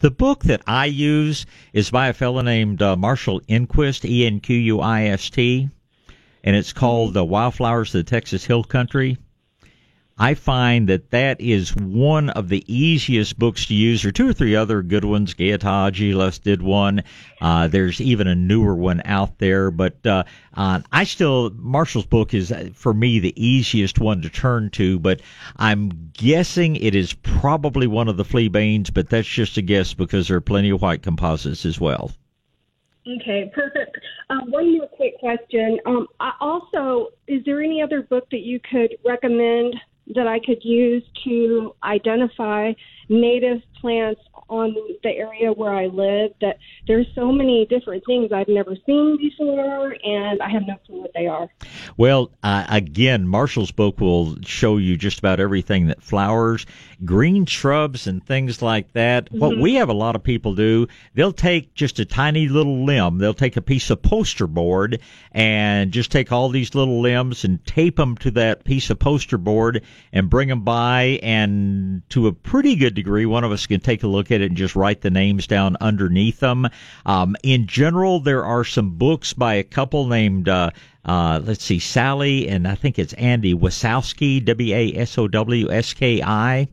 The book that I use is by a fellow named uh, Marshall Enquist, E N Q U I S T, and it's called "The Wildflowers of the Texas Hill Country." I find that that is one of the easiest books to use. There are two or three other good ones. Geyata Ajilvsgi did one. Uh, there's even a newer one out there, but uh, uh, I still Marshall's book is uh, for me the easiest one to turn to. But I'm guessing it is probably one of the fleabanes, but that's just a guess because there are plenty of white composites as well. Okay, perfect. Um, one more quick question. Um, I also, is there any other book that you could recommend that I could use to identify native plants on the area where I live that there's so many different things I've never seen before and I have no clue what they are. Well, uh, again, Marshall's book will show you just about everything that flowers, green shrubs, and things like that. Mm-hmm. What we have a lot of people do, they'll take just a tiny little limb, they'll take a piece of poster board and just take all these little limbs and tape them to that piece of poster board and bring them by. And to a pretty good degree, one of us can take a look at and just write the names down underneath them. Um, in general, there are some books by a couple named, uh, uh, let's see, Sally and I think it's Andy Wasowski, W A S O W S K I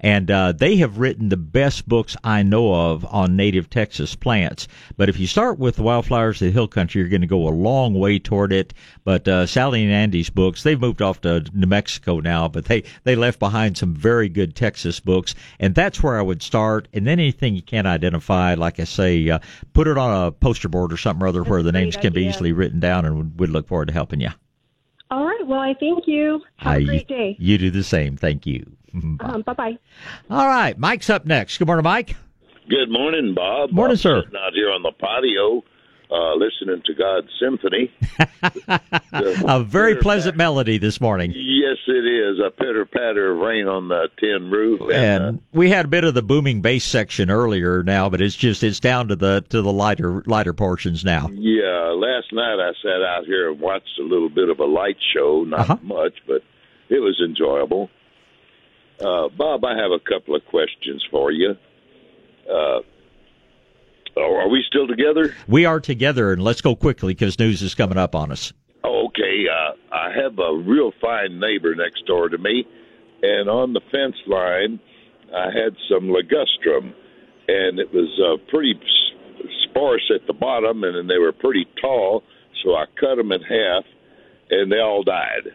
and uh, they have written the best books I know of on native Texas plants. But if you start with the Wildflowers of the Hill Country, you're going to go a long way toward it. But uh, Sally and Andy's books, they've moved off to New Mexico now, but they they left behind some very good Texas books, and that's where I would start. And then anything you can't identify, like I say, uh, put it on a poster board or something or other that's where the names idea. can be easily written down, and we'd look forward to helping you. All right. Well, I thank you. Have a great day. You do the same. Thank you. Bye um, bye. All right. Mike's up next. Good morning, Mike. Good morning, Bob. Morning, I'm sir. Sitting out here on the patio, uh, listening to God's symphony. a very pleasant melody this morning. Yes, it is. A pitter patter of rain on the tin roof, and, and uh, we had a bit of the booming bass section earlier now, but it's just it's down to the to the lighter lighter portions now. Yeah, last night I sat out here and watched a little bit of a light show. Not uh-huh. much, but it was enjoyable. Uh, Bob, I have a couple of questions for you. Uh, are we still together? We are together, and let's go quickly because news is coming up on us. Okay, uh, I have a real fine neighbor next door to me, and on the fence line, I had some ligustrum, and it was uh, pretty sparse at the bottom, and they were pretty tall, so I cut them in half, and they all died.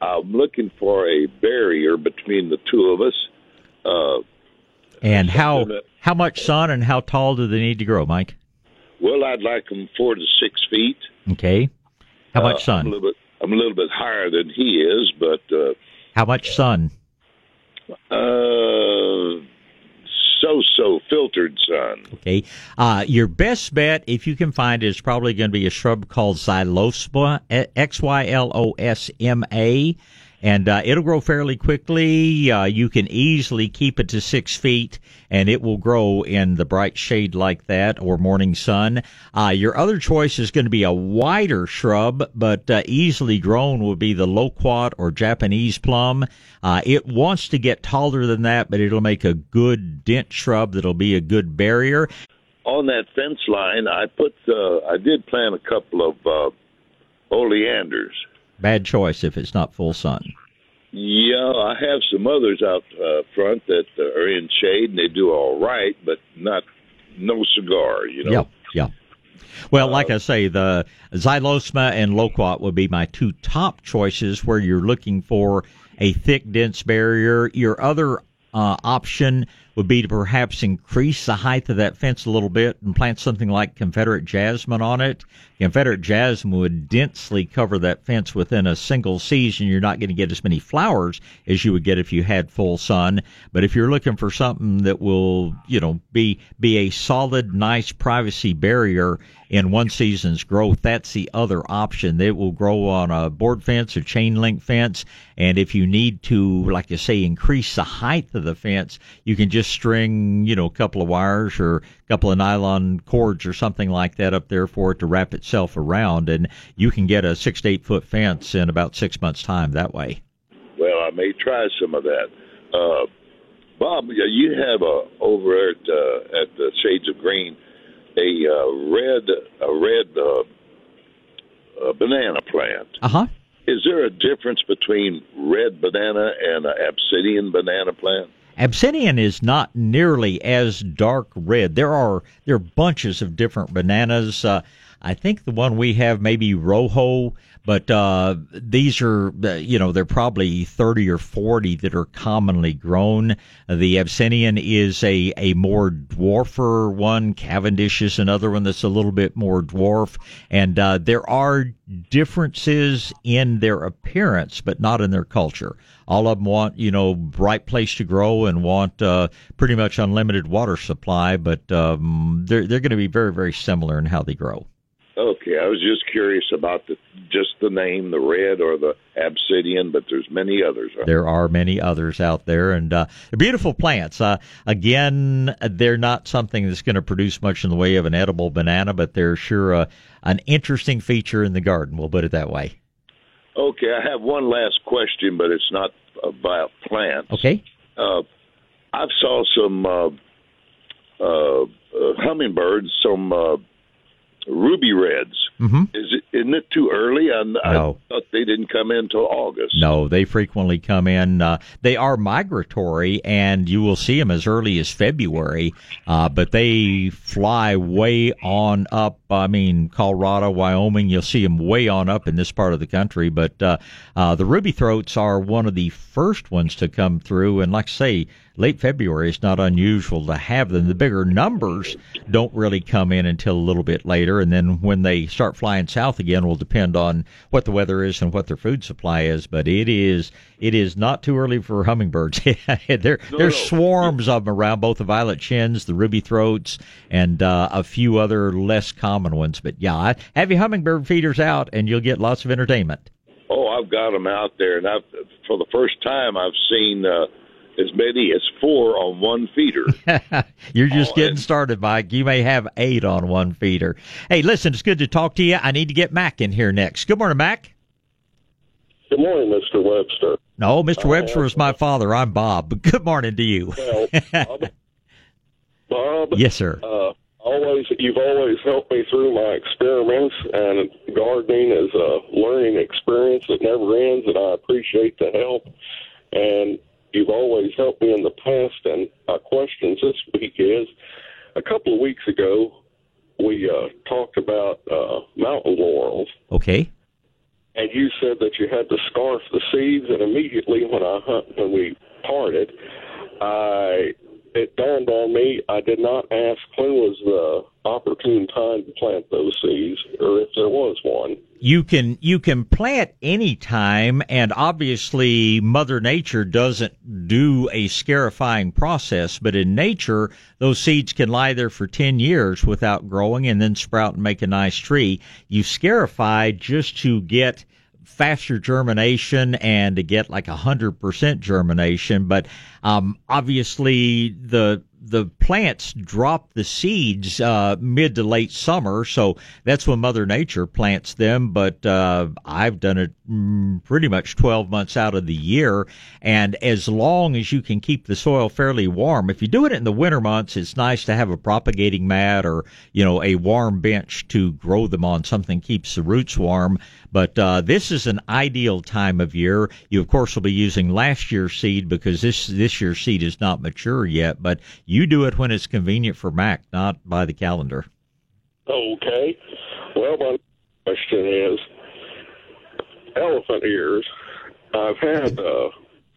I'm looking for a barrier between the two of us. Uh, and how that, how much sun and how tall do they need to grow, Mike? Well, I'd like them four to six feet. Okay. How much sun? Uh, I'm, a little bit, I'm a little bit higher than he is, but uh, how much sun? Uh, so-so filtered sun. Okay. Uh, your best bet, if you can find it, is probably going to be a shrub called Xylosma, X Y L O S M A and uh, it'll grow fairly quickly. Uh, you can easily keep it to six feet, and it will grow in the bright shade like that or morning sun. Uh, your other choice is going to be a wider shrub, but uh, easily grown will be the loquat or Japanese plum. Uh, it wants to get taller than that, but it'll make a good dent shrub that'll be a good barrier. On that fence line, I put uh, I did plant a couple of oleanders Bad choice if it's not full sun. Yeah, I have some others out uh, front that uh, are in shade and they do all right, but not no cigar. You know. Yep. Yeah. Well, like I say, the Xylosma and Loquat would be my two top choices where you're looking for a thick, dense barrier. Your other uh, option would be to perhaps increase the height of that fence a little bit and plant something like Confederate jasmine on it. Confederate jasmine would densely cover that fence within a single season. You're not going to get as many flowers as you would get if you had full sun. But if you're looking for something that will, you know, be be a solid, nice privacy barrier in one season's growth, that's the other option. It will grow on a board fence or chain link fence. And if you need to, like you say, increase the height of the fence, you can just string, you know, a couple of wires or a couple of nylon cords or something like that up there for it to wrap itself around. And you can get a six to eight foot fence in about six months' time that way. Well, I may try some of that. Uh, Bob, you have a over at uh, at the Shades of Green a uh, red a red uh, banana plant. Uh huh. Is there a difference between red banana and an Abyssinian banana plant? Abyssinian is not nearly as dark red. There are there are bunches of different bananas. Uh, I think the one we have maybe Rojo, but uh, these are, uh, you know, they're probably 30 or 40 that are commonly grown. The Abyssinian is a, a more dwarfer one. Cavendish is another one that's a little bit more dwarf. And uh, there are differences in their appearance, but not in their culture. All of them want, you know, bright place to grow and want uh, pretty much unlimited water supply, but um, they're they're going to be very very similar in how they grow. Okay, I was just curious about the just the name, the red or the Abyssinian, but there's many others. Right? There are many others out there, and uh, they're beautiful plants. Uh, again, they're not something that's going to produce much in the way of an edible banana, but they're sure uh, an interesting feature in the garden. We'll put it that way. Okay, I have one last question, but it's not about plants. Okay. Uh, I saw some uh, uh, uh hummingbirds, some uh, ruby reds. Mm-hmm. Is it isn't it too early? I, no. I thought they didn't come in until August. No, they frequently come in. Uh, they are migratory, and you will see them as early as February. Uh, but they fly way on up. I mean, Colorado, Wyoming, you'll see them way on up in this part of the country. But uh, uh, the ruby throats are one of the first ones to come through, and like I say late February is not unusual to have them. The bigger numbers don't really come in until a little bit later, and then when they start flying south again will depend on what the weather is and what their food supply is. But it is it is not too early for hummingbirds. there no, there's swarms of them around both the violet chins, the ruby throats, and uh, a few other less common ones. But yeah, have your hummingbird feeders out, and you'll get lots of entertainment. Oh, I've got them out there, and I've for the first time I've seen. Uh, as many as four on one feeder. You're just oh, getting and, started, Mike. You may have eight on one feeder. Hey, listen, it's good to talk to you. I need to get Mac in here next. Good morning, Mac. Good morning, Mr. Webster. No, Mr. Webster is my father. I'm Bob. But good morning to you. Well, Bob, Bob. Yes, sir. Uh, always, you've always helped me through my experiments, and gardening is a learning experience that never ends, and I appreciate the help. And you've always helped me in the past. And my questions this week is a couple of weeks ago, we uh, talked about uh, mountain laurels. Okay. And you said that you had to scarf the seeds, and immediately when I hunt when we parted, I it dawned on me I did not ask when was the opportune time to plant those seeds, or if there was one. You can you can plant any time and obviously mother nature doesn't do a scarifying process but in nature those seeds can lie there for 10 years without growing and then sprout and make a nice tree. You scarify just to get faster germination and to get like a hundred percent germination but um, obviously the the plants drop the seeds uh, mid to late summer, so that's when Mother Nature plants them. But uh, I've done it mm, pretty much 12 months out of the year, and as long as you can keep the soil fairly warm, if you do it in the winter months, it's nice to have a propagating mat or you know a warm bench to grow them on. Something keeps the roots warm. But uh, this is an ideal time of year. You of course will be using last year's seed because this this year's seed is not mature yet, but you do it when it's convenient for Mac, not by the calendar. Okay. Well, my question is elephant ears. I've had uh,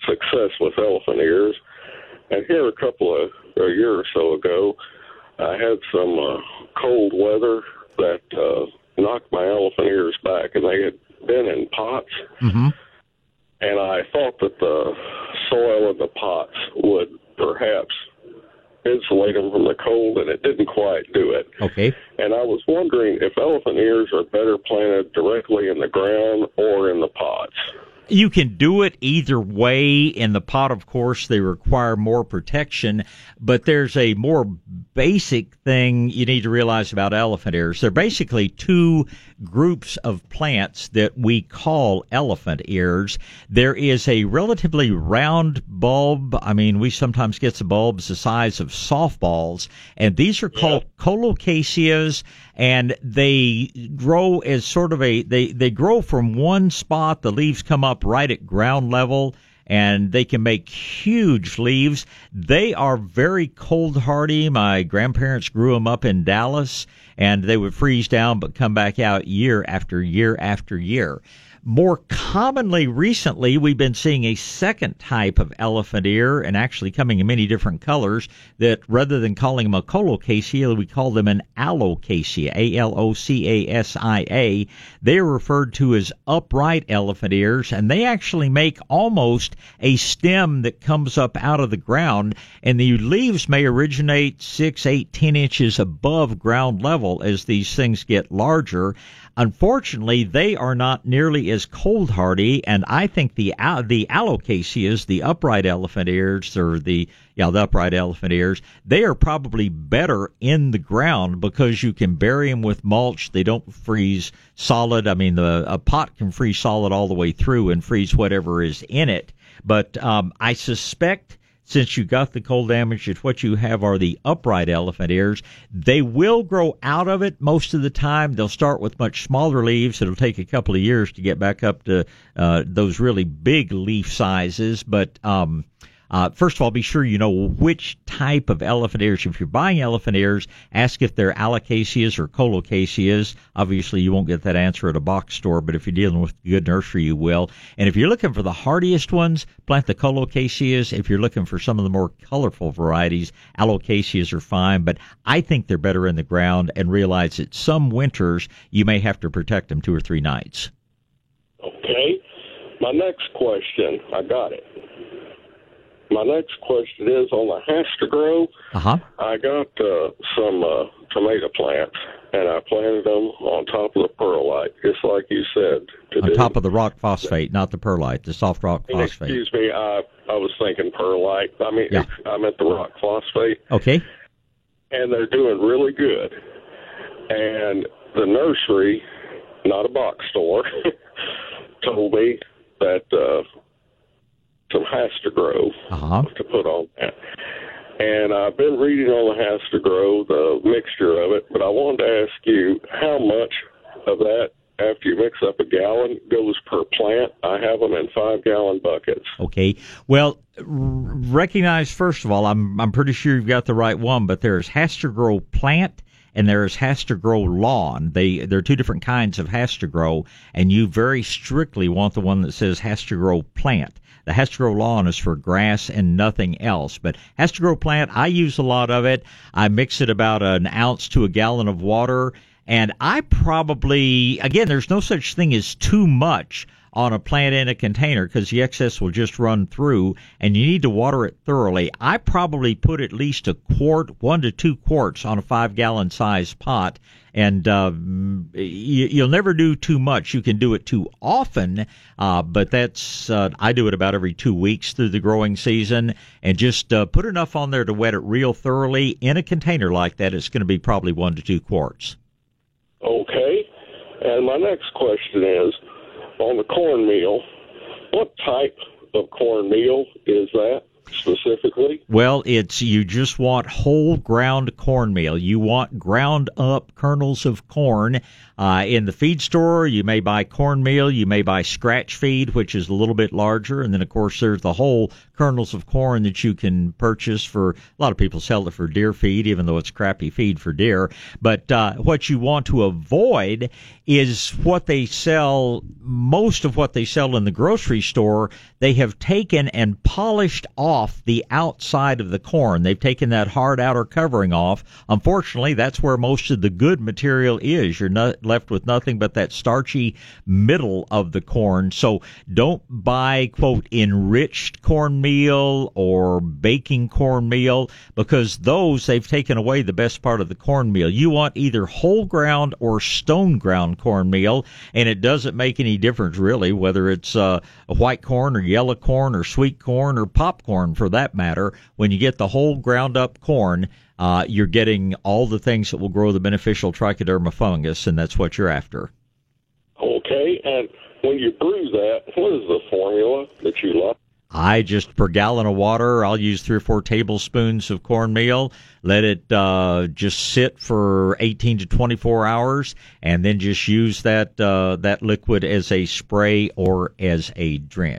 success with elephant ears, and here a couple of a year or so ago, I had some uh, cold weather that uh, knocked my elephant ears back, and they had been in pots. Mm-hmm. And I thought that the soil in the pots would perhaps insulate them from the cold, and it didn't quite do it. Okay. And I was wondering if elephant ears are better planted directly in the ground or in the pots. You can do it either way. In the pot, of course, they require more protection, but there's a more basic thing you need to realize about elephant ears. They're basically two groups of plants that we call elephant ears. There is a relatively round bulb. I mean, we sometimes get the bulbs the size of softballs, and these are called yeah. colocasias and they grow as sort of a they they grow from one spot the leaves come up right at ground level and they can make huge leaves. They are very cold hardy. My grandparents grew them up in Dallas, and they would freeze down but come back out year after year after year. More commonly recently, we've been seeing a second type of elephant ear, and actually coming in many different colors, that rather than calling them a colocasia, we call them an alocasia, A L O C A S I A. They are referred to as upright elephant ears, and they actually make almost a stem that comes up out of the ground, and the leaves may originate six, eight, ten inches above ground level as these things get larger. Unfortunately, they are not nearly as cold hardy, and I think the uh, the alocasias, the upright elephant ears, or the yeah the upright elephant ears, they are probably better in the ground because you can bury them with mulch. They don't freeze solid. I mean, the a pot can freeze solid all the way through and freeze whatever is in it. But um, I suspect since you got the cold damage, that what you have are the upright elephant ears. They will grow out of it most of the time. They'll start with much smaller leaves. It'll take a couple of years to get back up to uh, those really big leaf sizes, but um, uh, first of all, be sure you know which type of elephant ears. If you're buying elephant ears, ask if they're alocasias or colocasias. Obviously, you won't get that answer at a box store, but if you're dealing with a good nursery, you will. And if you're looking for the hardiest ones, plant the colocasias. If you're looking for some of the more colorful varieties, alocasias are fine, but I think they're better in the ground and realize that some winters you may have to protect them two or three nights. Okay. My next question, I got it. My next question is on the Haster Uh-huh. I got uh, some uh, tomato plants, and I planted them on top of the perlite, just like you said. To On do. top of the rock phosphate, not the perlite, the soft rock And phosphate. Excuse me, I I was thinking perlite. I mean, Yeah. I meant the rock phosphate, Okay. and they're doing really good. And the nursery, not a box store, told me that uh, some HastaGro Uh-huh. to put on that. And I've been reading on the HastaGro, the mixture of it, but I wanted to ask you how much of that, after you mix up a gallon, goes per plant. I have them in five gallon buckets. Okay. Well, r- recognize first of all, I'm I'm pretty sure you've got the right one, but there's HastaGro plant and there's HastaGro lawn. They there are two different kinds of HastaGro, and you very strictly want the one that says HastaGro plant. The HastaGro lawn is for grass and nothing else. But HastaGro plant, I use a lot of it. I mix it about an ounce to a gallon of water. And I probably, again, there's no such thing as too much on a plant in a container because the excess will just run through and you need to water it thoroughly. I probably put at least a quart, one to two quarts on a five gallon size pot. And uh, you, you'll never do too much. You can do it too often, uh, but that's uh, I do it about every two weeks through the growing season, and just uh, put enough on there to wet it real thoroughly. In a container like that, it's going to be probably one to two quarts. Okay. And my next question is on the cornmeal, what type of cornmeal is that specifically? Well, it's you just want whole ground cornmeal. You want ground up kernels of corn. Uh, in the feed store, you may buy cornmeal. You may buy scratch feed, which is a little bit larger. And then, of course, there's the whole kernels of corn that you can purchase for a lot of people sell it for deer feed, even though it's crappy feed for deer. But uh, what you want to avoid is what they sell, most of what they sell in the grocery store, they have taken and polished off the outside of the corn. They've taken that hard outer covering off. Unfortunately, that's where most of the good material is. You're not left with nothing but that starchy middle of the corn. So don't buy, quote, enriched cornmeal or baking cornmeal because those, they've taken away the best part of the cornmeal. You want either whole ground or stone ground cornmeal, and it doesn't make any difference really whether it's uh, white corn or yellow corn or sweet corn or popcorn for that matter. When you get the whole ground up corn, uh, you're getting all the things that will grow the beneficial trichoderma fungus, and that's what you're after. Okay. And when you brew that, what is the formula that you like? I just per gallon of water, I'll use three or four tablespoons of cornmeal. Let it uh, just sit for 18 to 24 hours, and then just use that uh, that liquid as a spray or as a drench.